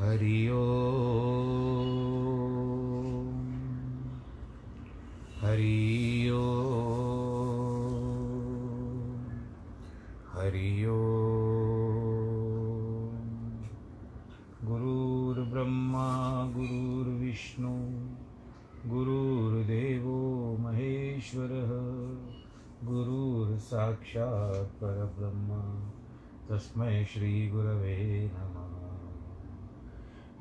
हरि ओ। हरि ओ। हरि ओ। गुरुर्ब्रह्मा, गुरुर्विष्णु, गुरुर्देवो महेश्वरः, गुरुर्साक्षात् परब्रह्म। तस्मै श्रीगुरवे नमः।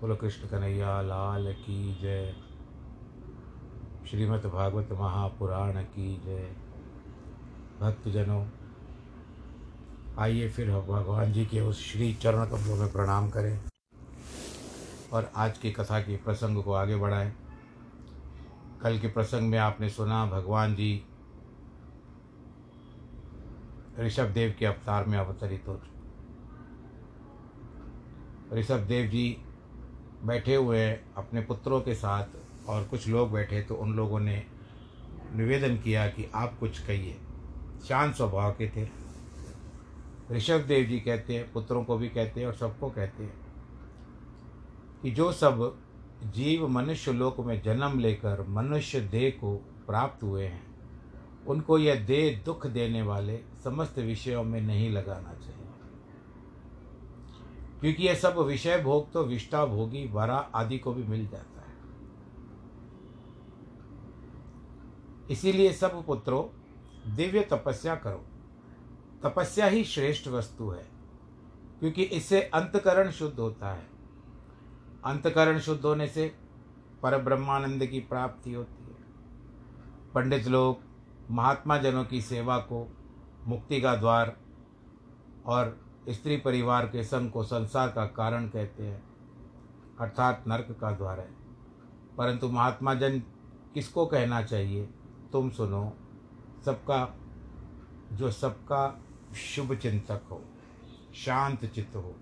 बोलो, कृष्ण कन्हैया, लाल की जय। श्रीमद् भागवत महापुराण की जय। भक्तजनों, आइए फिर भगवान जी के उस श्री चरण कमलों में प्रणाम करें और आज की कथा के प्रसंग को आगे बढ़ाएँ। कल के प्रसंग में आपने सुना, भगवान जी ऋषभ देव के अवतार में अवतरित हो ऋषभ देव जी बैठे हुए अपने पुत्रों के साथ और कुछ लोग बैठे तो उन लोगों ने निवेदन किया कि आप कुछ कहिए। शांत स्वभाव के थे। ऋषभ देव जी कहते हैं, पुत्रों को भी कहते हैं और सबको कहते हैं कि जो सब जीव मनुष्य लोक में जन्म लेकर मनुष्य देह को प्राप्त हुए हैं, उनको यह देह दुख देने वाले समस्त विषयों में नहीं लगाना चाहिए। क्योंकि यह सब विषय भोग तो विष्टा भोगी, वरा आदि को भी मिल जाता है। इसीलिए सब पुत्रों, दिव्य तपस्या करो। तपस्या ही श्रेष्ठ वस्तु है, क्योंकि इससे अंतकरण शुद्ध होता है। अंतकरण शुद्ध होने से पर ब्रह्मानंद की प्राप्ति होती है। पंडित लोग महात्मा जनों की सेवा को, मुक्ति का द्वार और स्त्री परिवार के संग को संसार का कारण कहते हैं, अर्थात नरक का द्वार है। परंतु महात्मा जन किसको कहना चाहिए? तुम सुनो, सबका, जो सबका शुभ चिंतक हो, शांत चित्त हो,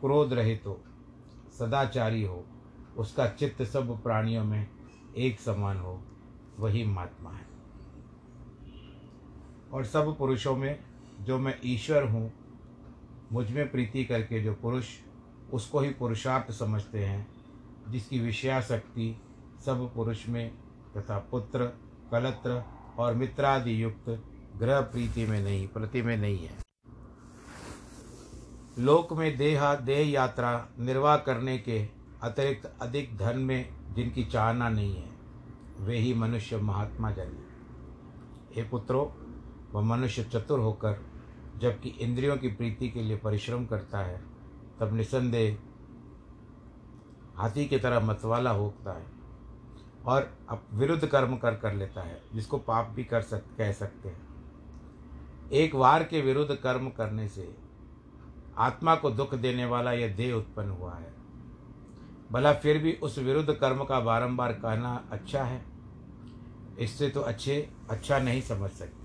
क्रोध रहित हो, सदाचारी हो, उसका चित्त सब प्राणियों में एक समान हो, वही महात्मा है। और सब पुरुषों में, जो मैं ईश्वर हूँ मुझमें प्रीति करके जो पुरुष, उसको ही पुरुषार्थ समझते हैं, जिसकी विषयाशक्ति सब पुरुष में तथा पुत्र, कलत्र और मित्रादि युक्त ग्रह प्रीति में नहीं, प्रति में नहीं है। लोक में देहा, देह यात्रा निर्वाह करने के अतिरिक्त अधिक धन में जिनकी चाहना नहीं है, वे ही मनुष्य महात्मा जन हे पुत्रो, वह मनुष्य चतुर होकर जबकि इंद्रियों की प्रीति के लिए परिश्रम करता है, तब निसंदेह हाथी की तरह मतवाला होता है और अब विरुद्ध कर्म कर कर लेता है, जिसको पाप भी कर सक कह सकते हैं। एक वार के विरुद्ध कर्म करने से आत्मा को दुख देने वाला यह देह उत्पन्न हुआ है। भला फिर भी उस विरुद्ध कर्म का बारंबार कहना अच्छा है? इससे तो अच्छे अच्छा नहीं समझ सकते।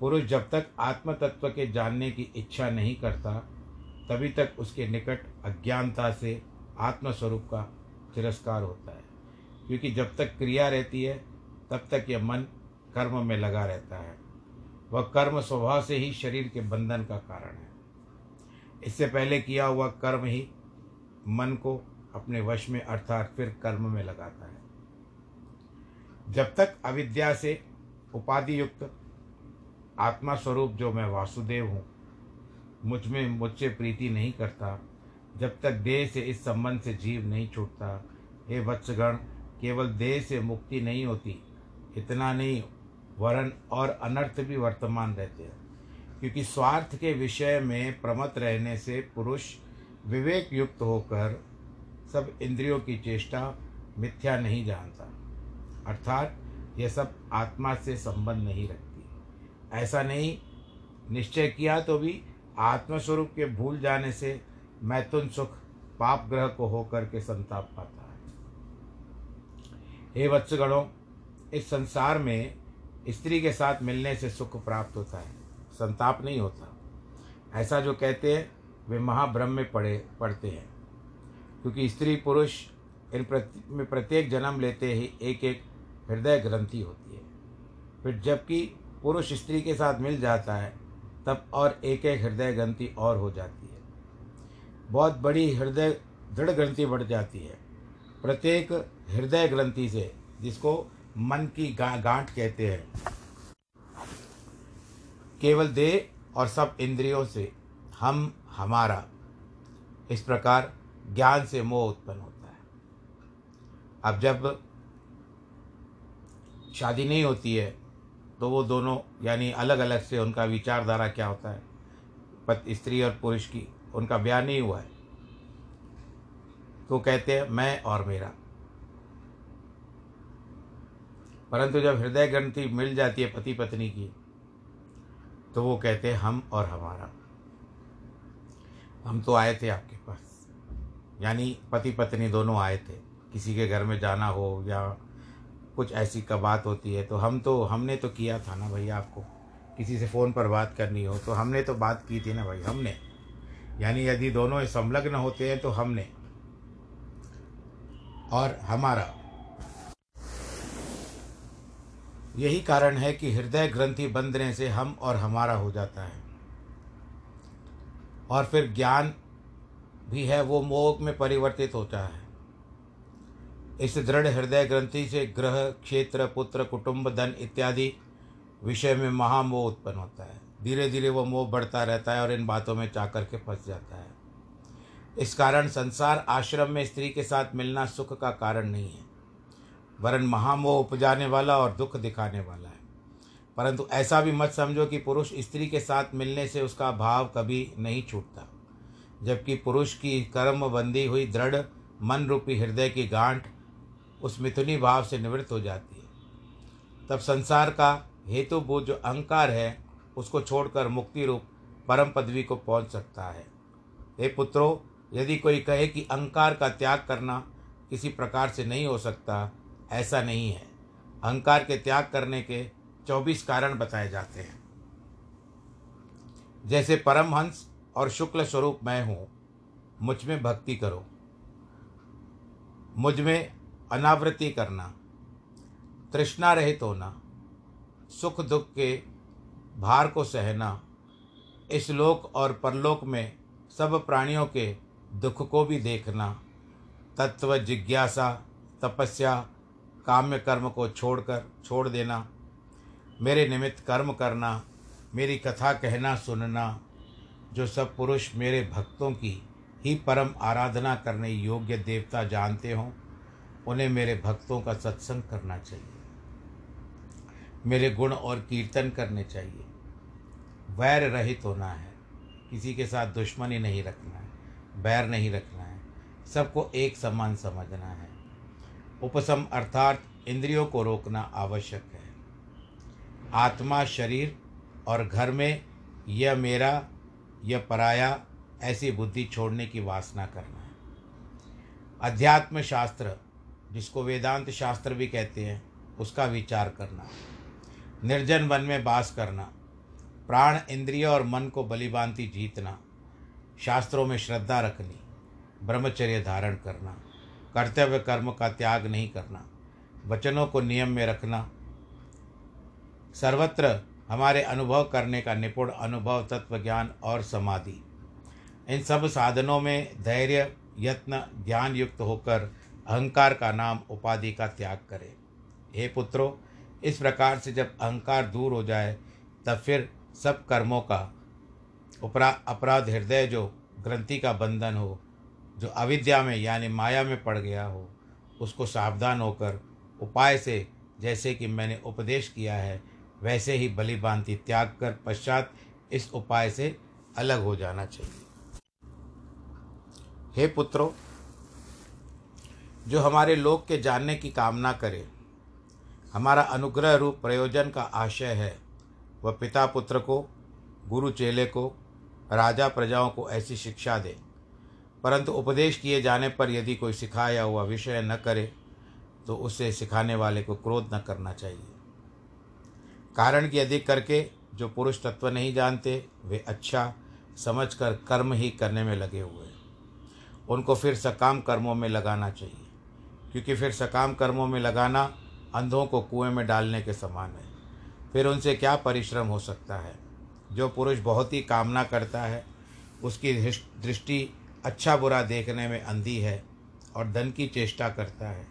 पुरुष जब तक आत्म तत्व के जानने की इच्छा नहीं करता, तभी तक उसके निकट अज्ञानता से आत्मस्वरूप का तिरस्कार होता है। क्योंकि जब तक क्रिया रहती है, तब तक यह मन कर्म में लगा रहता है। वह कर्म स्वभाव से ही शरीर के बंधन का कारण है। इससे पहले किया हुआ कर्म ही मन को अपने वश में, अर्थात फिर कर्म में लगाता है। जब तक अविद्या से उपाधि युक्त आत्मा स्वरूप जो मैं वासुदेव हूँ, मुझमें मुझसे प्रीति नहीं करता। जब तक देह से इस संबंध से जीव नहीं छूटता, हे वत्सगण, केवल देह से मुक्ति नहीं होती, इतना नहीं, वरण और अनर्थ भी वर्तमान रहते हैं। क्योंकि स्वार्थ के विषय में प्रमत रहने से पुरुष विवेक युक्त होकर सब इंद्रियों की चेष्टा मिथ्या नहीं जानता। अर्थात यह सब आत्मा से संबंध नहीं रखता। ऐसा नहीं। निश्चय किया तो भी आत्मस्वरूप के भूल जाने से मैथुन सुख पाप ग्रह को होकर के संताप पाता है। हे वत्सगणों, इस संसार में स्त्री के साथ मिलने से सुख प्राप्त होता है, संताप नहीं होता। ऐसा जो कहते हैं, वे महाभ्रम में पड़े पढ़ते हैं। क्योंकि स्त्री पुरुष इन प्रत्येक जन्म लेते ही एक एक हृदय ग्रंथि होती है। फिर जबकि पुरुष स्त्री के साथ मिल जाता है, तब और एक एक हृदय ग्रंथि और हो जाती है। बहुत बड़ी हृदय, दृढ़ ग्रंथि बढ़ जाती है। प्रत्येक हृदय ग्रंथि से, जिसको मन की गा, गांठ कहते हैं, केवल देह और सब इंद्रियों से हम, हमारा, इस प्रकार ज्ञान से मोह उत्पन्न होता है। अब जब शादी नहीं होती है तो वो दोनों, यानी अलग अलग से उनका विचारधारा क्या होता है? पति, स्त्री और पुरुष की, उनका ब्याह नहीं हुआ है। तो कहते हैं, मैं और मेरा। परंतु जब हृदय ग्रंथि मिल जाती है पति पत्नी की तो वो कहते हैं, हम और हमारा। हम तो आए थे आपके पास। यानी पति पत्नी दोनों आए थे। किसी के घर में जाना हो या कुछ ऐसी का बात होती है तो हम तो हमने तो किया था ना भैया आपको। किसी से फ़ोन पर बात करनी हो तो हमने तो बात की थी ना भाई, हमने। यानी यदि दोनों संलग्न होते हैं तो हमने। और हमारा। यही कारण है कि हृदय ग्रंथि बंधने से हम और हमारा हो जाता है। और फिर ज्ञान भी है, वो मोह में परिवर्तित होता है। इस दृढ़ हृदय ग्रंथि से ग्रह, क्षेत्र, पुत्र, कुटुंब, धन इत्यादि विषय में महामोह उत्पन्न होता है। धीरे धीरे वो मोह बढ़ता रहता है और इन बातों में कर के फंस जाता है। इस कारण संसार आश्रम में स्त्री के साथ मिलना सुख का कारण नहीं है। वरन महामोह उपजाने वाला और दुख दिखाने वाला है। परंतु ऐसा भी मत समझो कि पुरुष स्त्री के साथ मिलने से उसका भाव कभी नहीं छूटता। जबकि पुरुष की कर्म बंदी हुई दृढ़ मन रूपी हृदय की गांठ उस मिथुनी भाव से निवृत्त हो जाती है। तब संसार का हेतुभूत जो अहंकार है, उसको छोड़कर मुक्ति रूप परम पदवी को पहुँच सकता है। हे पुत्रो, यदि कोई कहे कि अहंकार का त्याग करना किसी प्रकार से नहीं हो सकता, ऐसा नहीं है। अहंकार के त्याग करने के चौबीस कारण बताए जाते हैं। जैसे परमहंस और शुक्ल स्वरूप मैं हूँ, मुझमें भक्ति करो। मुझमें अनावृत्ति करना, तृष्णा रहित होना, सुख दुख के भार को सहना, इस लोक और परलोक में सब प्राणियों के दुख को भी देखना, तत्व जिज्ञासा, तपस्या, काम्य कर्म को छोड़कर, छोड़ देना, मेरे निमित्त कर्म करना, मेरी कथा कहना, सुनना, जो सब पुरुष मेरे भक्तों की ही परम आराधना करने योग्य देवता जानते हों। उन्हें मेरे भक्तों का सत्संग करना चाहिए। मेरे गुण और कीर्तन करने चाहिए। वैर रहित होना है। किसी के साथ दुश्मनी नहीं रखना है। बैर नहीं रखना है। सबको एक समान समझना है। उपसम अर्थात इंद्रियों को रोकना आवश्यक है। आत्मा शरीर और घर में यह मेरा, यह पराया, ऐसी बुद्धि छोड़ने की वासना करना है। अध्यात्म शास्त्र जिसको वेदांत शास्त्र भी कहते हैं, उसका विचार करना। निर्जन वन में बास करना। प्राण, इंद्रिय और मन को बलिबांति जीतना। शास्त्रों में श्रद्धा रखनी। ब्रह्मचर्य धारण करना। कर्तव्य कर्म का त्याग नहीं करना। वचनों को नियम में रखना। सर्वत्र हमारे अनुभव करने का निपुण अनुभव, तत्व, ज्ञान और समाधि। इन सब साधनों में धैर्य, यत्न, ज्ञान युक्त होकर अहंकार का नाम उपाधि का त्याग करें। हे पुत्रो, इस प्रकार से जब अहंकार दूर हो जाए, तब फिर सब कर्मों का उपरा, अपराध हृदय जो ग्रंथि का बंधन हो, जो अविद्या में यानी माया में पड़ गया हो, उसको सावधान होकर उपाय से जैसे कि मैंने उपदेश किया है, वैसे ही बलिभांति त्याग कर पश्चात इस उपाय से अलग हो जाना चाहिए। हे पुत्रों जो हमारे लोक के जानने की कामना करे। हमारा अनुग्रह रूप प्रयोजन का आशय है। वह पिता पुत्र को, गुरु चेले को, राजा प्रजाओं को ऐसी शिक्षा दे। परंतु उपदेश किए जाने पर यदि कोई सिखाया हुआ विषय न करे तो उसे सिखाने वाले को क्रोध न करना चाहिए। कारण कि अधिक करके जो पुरुष तत्व नहीं जानते, वे अच्छा समझकर कर्म ही करने में लगे हुए उनको फिर सकाम कर्मों में लगाना चाहिए। क्योंकि फिर सकाम कर्मों में लगाना अंधों को कुएँ में डालने के समान है। फिर उनसे क्या परिश्रम हो सकता है? जो पुरुष बहुत ही कामना करता है, उसकी दृष्टि अच्छा बुरा देखने में अंधी है और धन की चेष्टा करता है।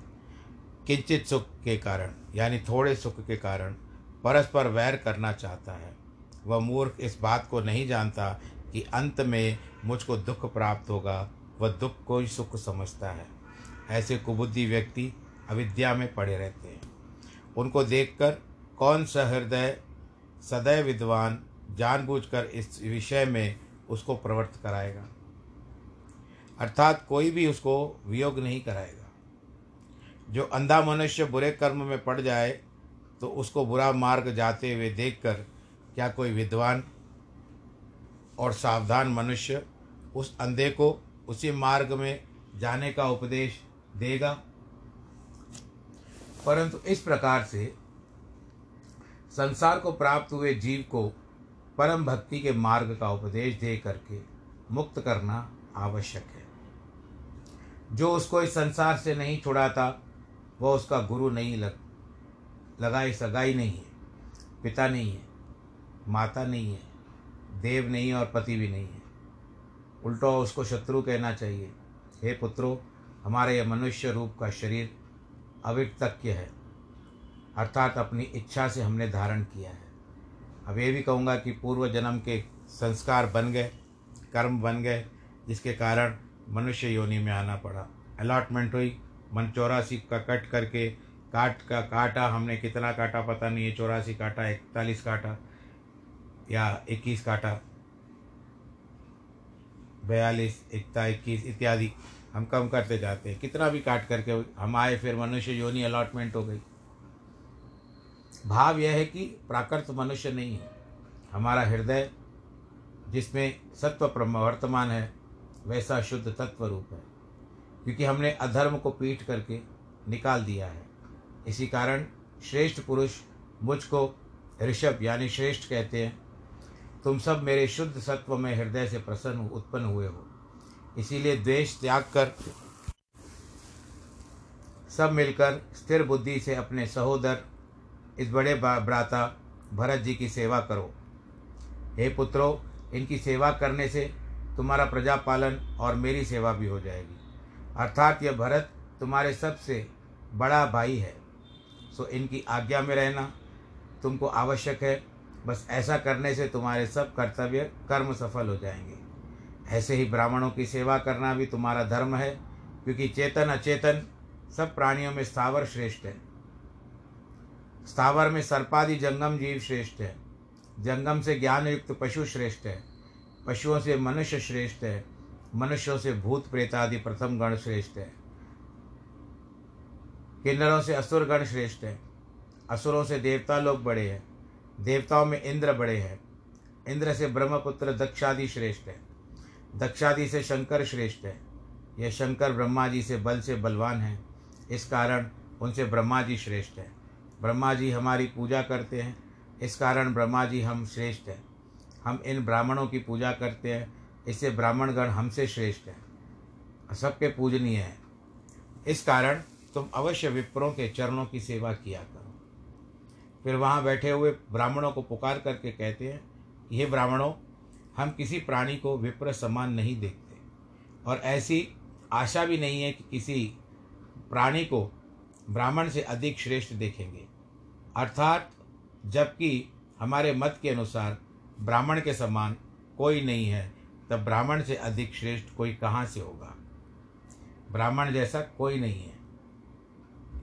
किंचित सुख के कारण, यानी थोड़े सुख के कारण, परस्पर वैर करना चाहता है। वह मूर्ख इस बात को नहीं जानता कि अंत में मुझको दुख प्राप्त होगा, वह दुख को ही सुख समझता है। ऐसे कुबुद्धि व्यक्ति अविद्या में पड़े रहते हैं। उनको देखकर कौन सा हृदय सदैव विद्वान जानबूझकर इस विषय में उसको प्रवृत्त कराएगा? अर्थात कोई भी उसको वियोग नहीं कराएगा। जो अंधा मनुष्य बुरे कर्म में पड़ जाए तो उसको बुरा मार्ग जाते हुए देखकर क्या कोई विद्वान और सावधान मनुष्य उस अंधे को उसी मार्ग में जाने का उपदेश देगा। परंतु इस प्रकार से संसार को प्राप्त हुए जीव को परम भक्ति के मार्ग का उपदेश दे करके मुक्त करना आवश्यक है। जो उसको इस संसार से नहीं छुड़ाता, वह उसका गुरु नहीं लग लगाई सगाई नहीं है, पिता नहीं है, माता नहीं है, देव नहीं है और पति भी नहीं है। उल्टा उसको शत्रु कहना चाहिए, हे पुत्रों हमारे यह मनुष्य रूप का शरीर अविक्तक्य है। अर्थात अपनी इच्छा से हमने धारण किया है। अब ये भी कहूँगा कि पूर्व जन्म के संस्कार बन गए, कर्म बन गए, जिसके कारण मनुष्य योनि में आना पड़ा। अलॉटमेंट हुई, मन चौरासी का कट करके काट का काटा, हमने कितना काटा पता नहीं है चौरासी काटा, इकतालीस काटा या इक्कीस काटा, बयालीस इकता इक्कीस इत्यादि। हम कम करते जाते हैं। कितना भी काट करके हम आए, फिर मनुष्य योनि अलॉटमेंट हो गई। भाव यह है कि प्राकृत मनुष्य नहीं है। हमारा हृदय, जिसमें सत्व वर्तमान है, वैसा शुद्ध तत्व रूप है। क्योंकि हमने अधर्म को पीट करके निकाल दिया है। इसी कारण श्रेष्ठ पुरुष मुझको ऋषभ यानी श्रेष्ठ कहते हैं। तुम सब मेरे शुद्ध सत्व में हृदय से प्रसन्न उत्पन्न हुए हो। इसीलिए द्वेष त्याग कर सब मिलकर स्थिर बुद्धि से अपने सहोदर, इस बड़े भ्राता भरत जी की सेवा करो। हे पुत्रो, इनकी सेवा करने से तुम्हारा प्रजा पालन और मेरी सेवा भी हो जाएगी। अर्थात यह भरत तुम्हारे सबसे बड़ा भाई है। सो इनकी आज्ञा में रहना तुमको आवश्यक है। बस ऐसा करने से तुम्हारे सब कर्तव्य कर्म सफल हो जाएँगे। ऐसे ही ब्राह्मणों की सेवा करना भी तुम्हारा धर्म है, क्योंकि चेतन, अचेतन, सब प्राणियों में स्थावर श्रेष्ठ है। स्थावर में सर्पादि जंगम जीव श्रेष्ठ है। जंगम से ज्ञान युक्त पशु श्रेष्ठ है। पशुओं से मनुष्य श्रेष्ठ है। मनुष्यों से भूत प्रेतादि प्रथम गण श्रेष्ठ है। किन्नरों से असुर गण श्रेष्ठ है। असुरों से देवता लोग बड़े हैं। देवताओं में इंद्र बड़े हैं। इंद्र से ब्रह्मपुत्र दक्षादि श्रेष्ठ है। दक्षादि से शंकर श्रेष्ठ है। यह शंकर ब्रह्मा जी से बल से बलवान है। इस कारण उनसे ब्रह्मा जी श्रेष्ठ है। ब्रह्मा जी हमारी पूजा करते हैं। इस कारण ब्रह्मा जी हम श्रेष्ठ हैं। हम इन ब्राह्मणों की पूजा करते हैं। इससे ब्राह्मणगण हमसे श्रेष्ठ हैं। सबके पूजनीय हैं। इस कारण तुम अवश्य विप्रों के चरणों की सेवा किया करो। फिर वहाँ बैठे हुए ब्राह्मणों को पुकार करके कहते हैं, ये ब्राह्मणों हम किसी प्राणी को विप्र समान नहीं देखते। और ऐसी आशा भी नहीं है कि किसी प्राणी को ब्राह्मण से अधिक श्रेष्ठ देखेंगे। अर्थात, जबकि हमारे मत के अनुसार ब्राह्मण के समान कोई नहीं है, तब ब्राह्मण से अधिक श्रेष्ठ कोई कहाँ से होगा? ब्राह्मण जैसा कोई नहीं है।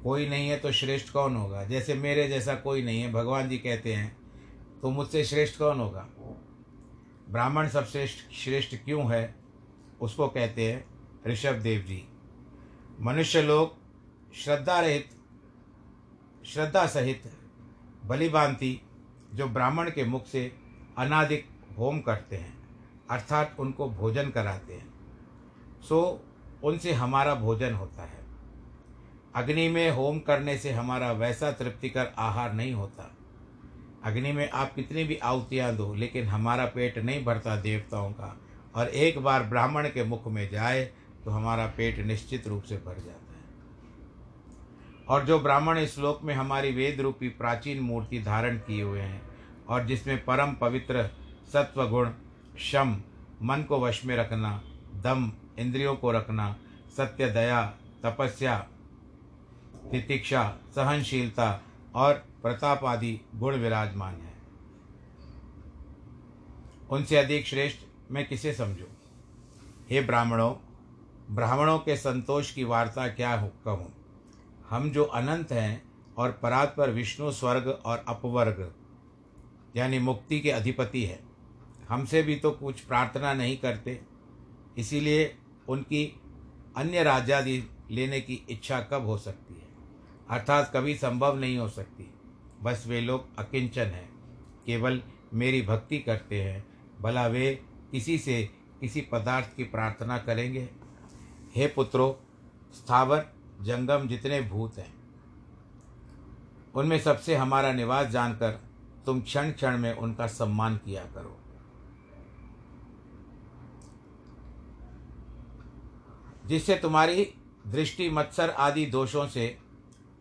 कोई नहीं है तो श्रेष्ठ कौन होगा? जैसे मेरे जैसा कोई नहीं है, भगवान जी कहते हैं तो मुझसे श्रेष्ठ कौन होगा? ब्राह्मण सब श्रेष्ठ क्यों है? उसको कहते हैं ऋषभ देव जी। मनुष्य लोग श्रद्धा रहित, श्रद्धा सहित बलिभांति जो ब्राह्मण के मुख से अनादिक होम करते हैं, अर्थात उनको भोजन कराते हैं, सो उनसे हमारा भोजन होता है। अग्नि में होम करने से हमारा वैसा तृप्तिकर आहार नहीं होता। अग्नि में आप कितनी भी आहुतियाँ दो, लेकिन हमारा पेट नहीं भरता देवताओं का। और एक बार ब्राह्मण के मुख में जाए तो हमारा पेट निश्चित रूप से भर जाता है। और जो ब्राह्मण इस श्लोक में हमारी वेद रूपी प्राचीन मूर्ति धारण किए हुए हैं, और जिसमें परम पवित्र सत्व गुण शम, मन को वश में रखना, दम, इंद्रियों को रखना, सत्य दया, तपस्या, तितिक्षा, सहनशीलता और प्रताप आदि गुण विराजमान है। उनसे अधिक श्रेष्ठ मैं किसे समझूं? हे ब्राह्मणों ब्राह्मणों के संतोष की वार्ता क्या कहूँ? हम जो अनंत हैं और परात पर विष्णु स्वर्ग और अपवर्ग, यानी मुक्ति के अधिपति है। हमसे भी तो कुछ प्रार्थना नहीं करते, इसीलिए उनकी अन्य राज्यादि लेने की इच्छा कब हो सकती है? अर्थात कभी संभव नहीं हो सकती। बस वे लोग अकिंचन हैं। केवल मेरी भक्ति करते हैं। भला वे किसी से किसी पदार्थ की प्रार्थना करेंगे? हे पुत्रो, स्थावर, जंगम जितने भूत हैं, उनमें सबसे हमारा निवास जानकर तुम क्षण क्षण में उनका सम्मान किया करो। जिससे तुम्हारी दृष्टि मत्सर आदि दोषों से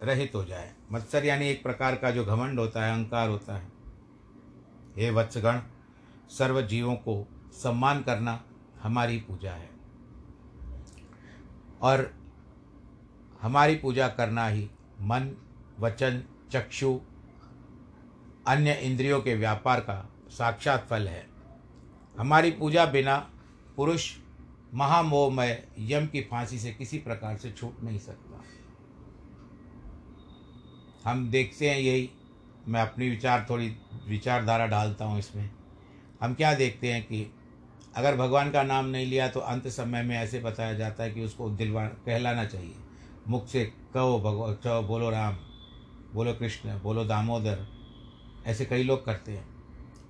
रहित हो जाए। मत्सर यानी एक प्रकार का जो घमंड होता है, अहंकार होता है। हे वत्सगण, सर्व जीवों को सम्मान करना हमारी पूजा है। और हमारी पूजा करना ही मन, वचन, चक्षु, अन्य इंद्रियों के व्यापार का साक्षात फल है। हमारी पूजा बिना पुरुष महामोहमय यम की फांसी से किसी प्रकार से छूट नहीं सकता। हम देखते हैं यही। मैं अपनी विचार, थोड़ी विचारधारा डालता हूँ इसमें। हम क्या देखते हैं कि अगर भगवान का नाम नहीं लिया तो अंत समय में ऐसे बताया जाता है कि उसको दिलवा, कहलाना चाहिए। मुख से कहो भगवान चो बोलो राम, बोलो कृष्ण, बोलो दामोदर। ऐसे कई लोग करते हैं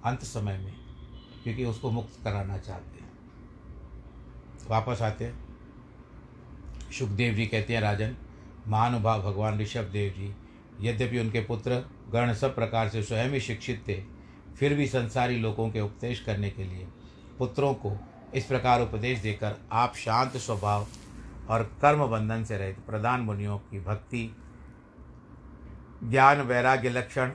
अंत समय में, क्योंकि उसको मुक्त कराना चाहते हैं। वापस आते हैं। सुखदेव जी कहते हैं, राजन, महानुभाव भगवान ऋषभ देव जी यद्यपि उनके पुत्र गण सब प्रकार से स्वयं ही शिक्षित थे, फिर भी संसारी लोगों के उपदेश करने के लिए पुत्रों को इस प्रकार उपदेश देकर आप शांत स्वभाव और कर्म बंधन से रहित प्रधान मुनियों की भक्ति, ज्ञान, वैराग्य लक्षण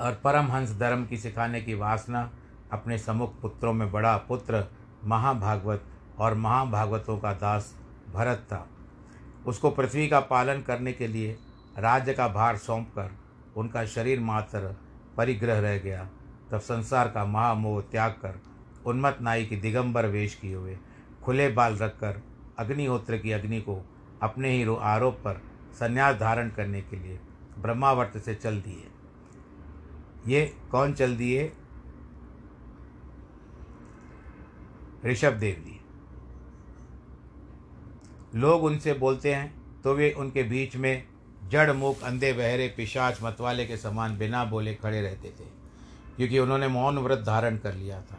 और परमहंस धर्म की सिखाने की वासना अपने सम्मुख पुत्रों में बड़ा पुत्र महाभागवत और महाभागवतों का दास भरत था। उसको पृथ्वी का पालन करने के लिए राज्य का भार सौंप कर उनका शरीर मात्र परिग्रह रह गया। तब संसार का महामोह त्याग कर उन्मत नाई की दिगंबर वेश किए हुए खुले बाल रखकर अग्निहोत्र की अग्नि को अपने ही आरोप पर संन्यास धारण करने के लिए ब्रह्मावर्त से चल दिए। ये कौन चल दिए? ऋषभ देव जी। लोग उनसे बोलते हैं तो वे उनके बीच में जड़ मुख अंधे, बहरे, पिशाच, मतवाले के समान बिना बोले खड़े रहते थे, क्योंकि उन्होंने मौन व्रत धारण कर लिया था।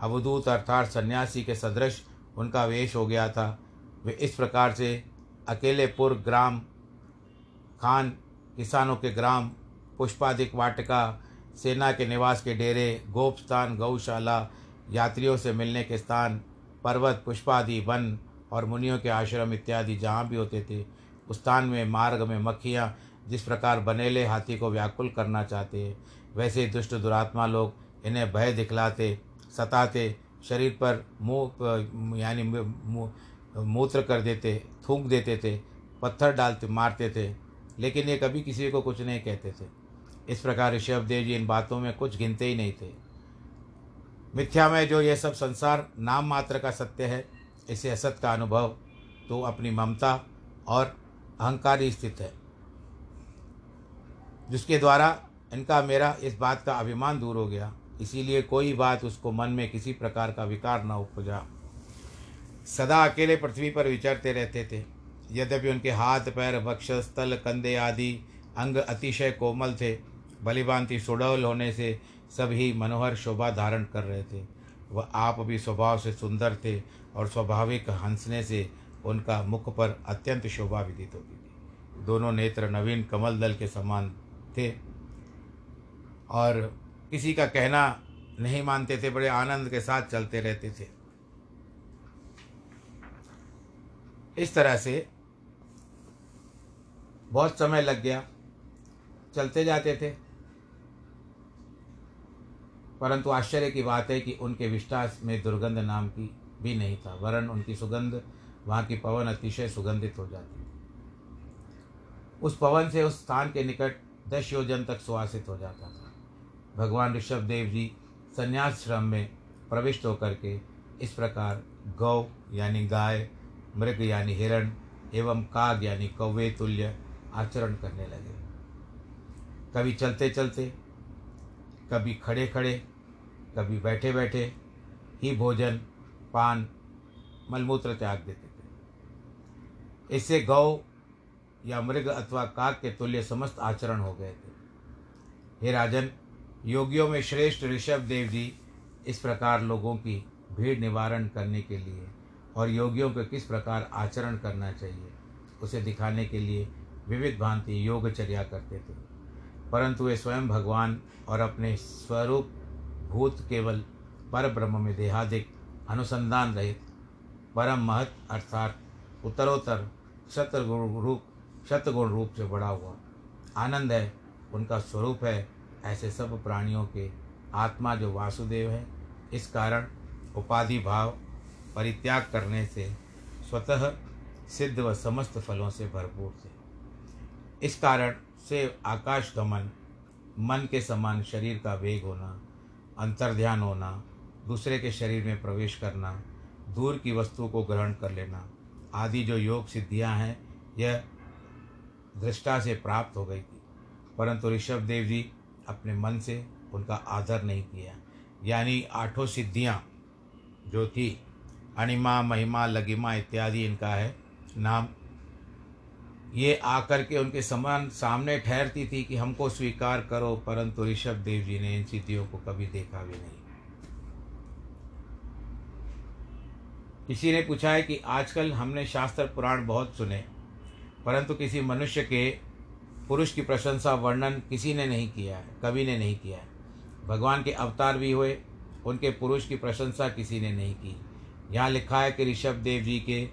अवधूत अर्थात सन्यासी के सदृश उनका वेश हो गया था। वे इस प्रकार से अकेलेपुर ग्राम, खान, किसानों के ग्राम पुष्पाधिक वाटिका, सेना के निवास के डेरे गोप स्थान गौशाला, यात्रियों से मिलने के स्थान, पर्वत, पुष्पादि, वन और मुनियों के आश्रम इत्यादि जहाँ भी होते थे स्थान में मार्ग में मक्खियाँ जिस प्रकार बनेले हाथी को व्याकुल करना चाहते हैं, वैसे दुष्ट दुरात्मा लोग इन्हें भय दिखलाते, सताते, शरीर पर मुँह यानी मूत्र कर देते, थूक देते थे, पत्थर डालते, मारते थे, लेकिन ये कभी किसी को कुछ नहीं कहते थे। इस प्रकार ऋषभ देव जी इन बातों में कुछ गिनते ही नहीं थे। मिथ्या में जो ये सब संसार नाम मात्र का सत्य है, इसे असत का अनुभव तो अपनी ममता और अहंकार स्थित है, जिसके द्वारा इनका मेरा इस बात का अभिमान दूर हो गया। इसीलिए कोई बात उसको मन में किसी प्रकार का विकार न उपजा। सदा अकेले पृथ्वी पर विचरते रहते थे। यद्यपि उनके हाथ, पैर, वक्ष, स्थल, कंधे आदि अंग अतिशय कोमल थे बलिभांति सुडौल होने से सभी मनोहर शोभा धारण कर रहे थे। वह आप भी स्वभाव से सुंदर थे और स्वाभाविक हंसने से उनका मुख पर अत्यंत शोभा विदित होती थी। दोनों नेत्र नवीन कमल दल के समान थे और किसी का कहना नहीं मानते थे, बड़े आनंद के साथ चलते रहते थे। इस तरह से बहुत समय लग गया। चलते जाते थे। परंतु आश्चर्य की बात है कि उनके विष्टास में दुर्गंध नाम की भी नहीं था, वरन उनकी सुगंध वहाँ की पवन अतिशय सुगंधित हो जाती थी उस पवन से उस स्थान के निकट दस योजन तक सुहासित हो जाता था। भगवान ऋषभ देव जी संन्यास श्रम में प्रविष्ट होकर के इस प्रकार गौ यानी गाय, मृग यानी हिरण एवं काग यानी कौवे, तुल्य आचरण करने लगे। कभी चलते चलते, कभी खड़े खड़े, कभी बैठे बैठे ही भोजन, पान, मलमूत्र त्याग देते इससे गौ या मृग अथवा काक के तुल्य समस्त आचरण हो गए थे। हे राजन, योगियों में श्रेष्ठ ऋषभ देव जी इस प्रकार लोगों की भीड़ निवारण करने के लिए और योगियों को किस प्रकार आचरण करना चाहिए, उसे दिखाने के लिए विविध भांति योगचर्या करते थे। परंतु वे स्वयं भगवान और अपने स्वरूप भूत केवल पर ब्रह्म में देहादिक अनुसंधान रहित परम महत अर्थात उत्तरोत्तर शतगुण रूप शतगुण रूप से बड़ा हुआ। आनंद है, उनका स्वरूप है, ऐसे सब प्राणियों के। आत्मा जो वासुदेव है, इस कारण उपाधि भाव परित्याग करने से स्वतः सिद्ध व समस्त फलों से भरपूर थे। इस कारण से आकाश गमन मन के समान शरीर का वेग होना, अंतर्ध्यान होना, दूसरे के शरीर में प्रवेश करना, दूर की वस्तु को ग्रहण कर लेना आदि जो योग सिद्धियाँ हैं, यह दृष्टा से प्राप्त हो गई थी। परंतु ऋषभ देव जी अपने मन से उनका आदर नहीं किया। यानी आठों सिद्धियाँ जो थी, अणिमा, महिमा लगिमा इत्यादि इनका है, नाम, ये आकर के उनके समान सामने ठहरती थी कि हमको स्वीकार करो, परंतु ऋषभ देव जी ने इन सिद्धियों को कभी देखा भी नहीं। किसी ने पूछा है कि आजकल हमने शास्त्र पुराण बहुत सुने, परंतु किसी मनुष्य के पुरुष की प्रशंसा, वर्णन किसी ने नहीं किया है, कभी ने नहीं किया है। भगवान के अवतार भी हुए, उनके पुरुष की प्रशंसा किसी ने नहीं की। यहाँ लिखा है कि ऋषभ देव जी के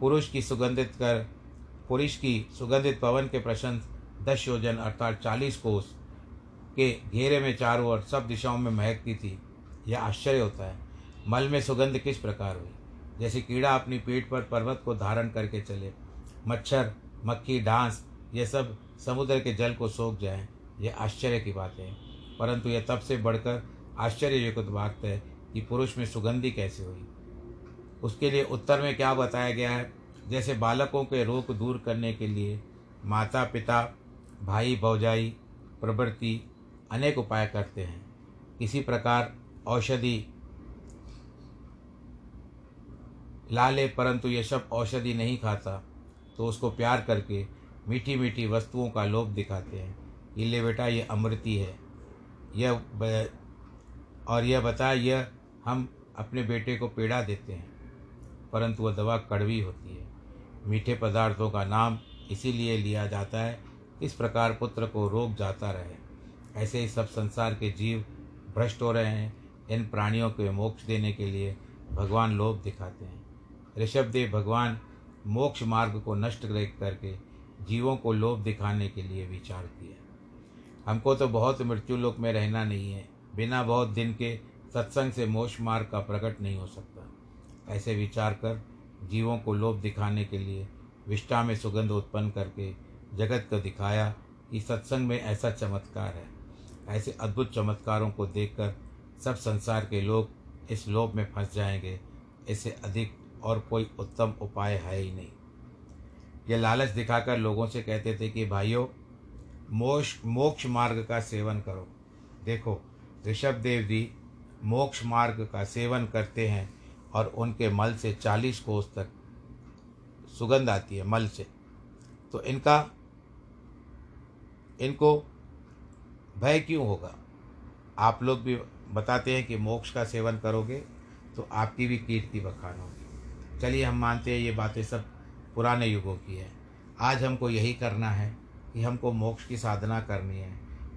पुरुष की सुगंधित कर, पुरुष की सुगंधित पवन के प्रशंस, दस योजन अर्थात चालीस कोस के घेरे में चारों ओर सब दिशाओं में महकती थी। यह आश्चर्य होता है। मल में सुगंध किस प्रकार हुई? जैसे कीड़ा अपनी पेट पर पर्वत को धारण करके चले। मच्छर, मक्खी, डांस, ये सब समुद्र के जल को सोख जाए यह आश्चर्य की बात है। परंतु यह तब से बढ़कर आश्चर्ययुक्त बात है कि पुरुष में सुगंधी कैसे हुई। उसके लिए उत्तर में क्या बताया गया है? जैसे बालकों के रोग दूर करने के लिए माता पिता भाई, भौजाई, प्रवृत्ति अनेक उपाय करते हैं। किसी प्रकार औषधि ला ले, परंतु ये सब औषधि नहीं खाता। तो उसको प्यार करके मीठी मीठी वस्तुओं का लोभ दिखाते हैं। ये ले बेटा, ये अमृति है। यह और यह बताया यह हम अपने बेटे को पीड़ा देते हैं, परंतु वह दवा कड़वी होती है। मीठे पदार्थों का नाम इसीलिए लिया जाता है, इस प्रकार पुत्र को रोग जाता रहे। ऐसे ही सब संसार के जीव भ्रष्ट हो रहे हैं। इन प्राणियों को मोक्ष देने के लिए भगवान लोभ दिखाते हैं। ऋषभदेव भगवान मोक्ष मार्ग को नष्ट करके जीवों को लोभ दिखाने के लिए विचार किया। हमको तो बहुत मृत्यु लोक में रहना नहीं है। बिना बहुत दिन के सत्संग से मोक्ष मार्ग का प्रकट नहीं हो सकता। ऐसे विचार कर जीवों को लोभ दिखाने के लिए विष्ठा में सुगंध उत्पन्न करके जगत को दिखाया कि सत्संग में ऐसा चमत्कार है। ऐसे अद्भुत चमत्कारों को देखकर सब संसार के लोग इस लोभ में फंस जाएँगे। इससे अधिक और कोई उत्तम उपाय है ही नहीं। यह लालच दिखाकर लोगों से कहते थे कि, भाइयों, मोक्ष मोक्ष मार्ग का सेवन करो। देखो, ऋषभ देव जी मोक्ष मार्ग का सेवन करते हैं और उनके मल से चालीस कोस तक सुगंध आती है, मल से। तो इनका, इनको भय क्यों होगा? आप लोग भी बताते हैं कि मोक्ष का सेवन करोगे तो आपकी भी कीर्ति बखान होगी। चलिए हम मानते हैं ये बातें सब पुराने युगों की है। आज हमको यही करना है कि हमको मोक्ष की साधना करनी है।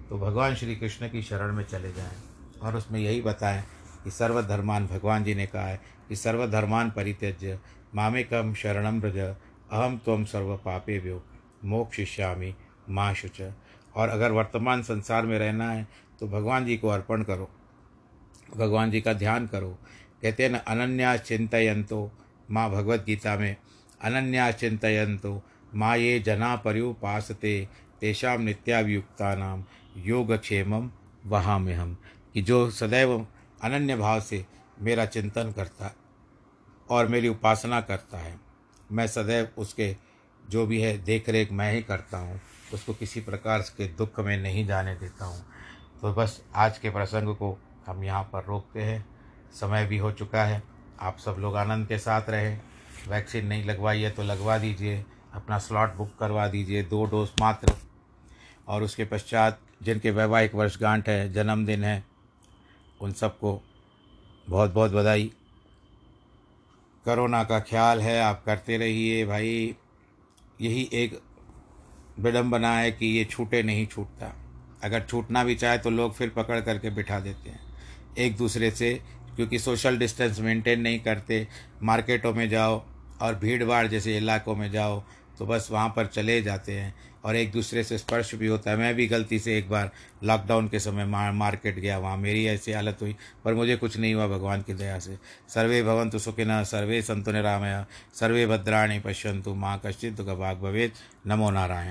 तो भगवान श्री कृष्ण की शरण में चले जाएँ और उसमें यही बताएँ कि सर्वधर्मान, भगवान जी ने कहा है कि सर्वधर्मान परित्यज्य मामेकम शरणम ब्रज अहम तम सर्व पापे व्यो मोक्षिष्यामी माँ शुच। और अगर वर्तमान संसार में रहना है तो भगवान जी को अर्पण करो। भगवान जी का ध्यान करो। कहते हैं न अनन्या चिंतयंतो माँ भगवत गीता में, अनन्या चिंतयंतो माँ ये जना पर्युपासते तेषाम नित्याभियुक्ता नाम योगक्षेमम वहाँ में हम कि जो सदैव अनन्य भाव से मेरा चिंतन करता और मेरी उपासना करता है, मैं सदैव उसके जो भी है देख रेख मैं ही करता हूँ, उसको किसी प्रकार के दुख में नहीं जाने देता हूँ। तो बस आज के प्रसंग को हम यहाँ पर रोकते हैं। समय भी हो चुका है। आप सब लोग आनंद के साथ रहें। वैक्सीन नहीं लगवाई है तो लगवा दीजिए। अपना स्लॉट बुक करवा दीजिए, दो डोज मात्र। और उसके पश्चात जिनके वैवाहिक वर्षगांठ है, जन्मदिन है, उन सबको बहुत बहुत बधाई। करोना का ख्याल है, आप करते रहिए भाई। यही एक विडम्बना है कि ये छूटे नहीं छूटता। अगर छूटना भी चाहे तो लोग फिर पकड़ करके बिठा देते हैं। एक दूसरे से क्योंकि सोशल डिस्टेंस मेंटेन नहीं करते। मार्केटों में जाओ और भीड़ भाड़ जैसे इलाकों में जाओ तो बस वहाँ पर चले जाते हैं। और एक दूसरे से स्पर्श भी होता है। मैं भी गलती से एक बार लॉकडाउन के समय मार मार्केट गया वहाँ। मेरी ऐसी हालत हुई, पर मुझे कुछ नहीं हुआ भगवान की दया से। सर्वे भवंतु सुखिन सर्वे संतु निरामय। सर्वे भद्राणी पश्यंतु माँ कश्चित दुख भाग भवेद नमो नारायण।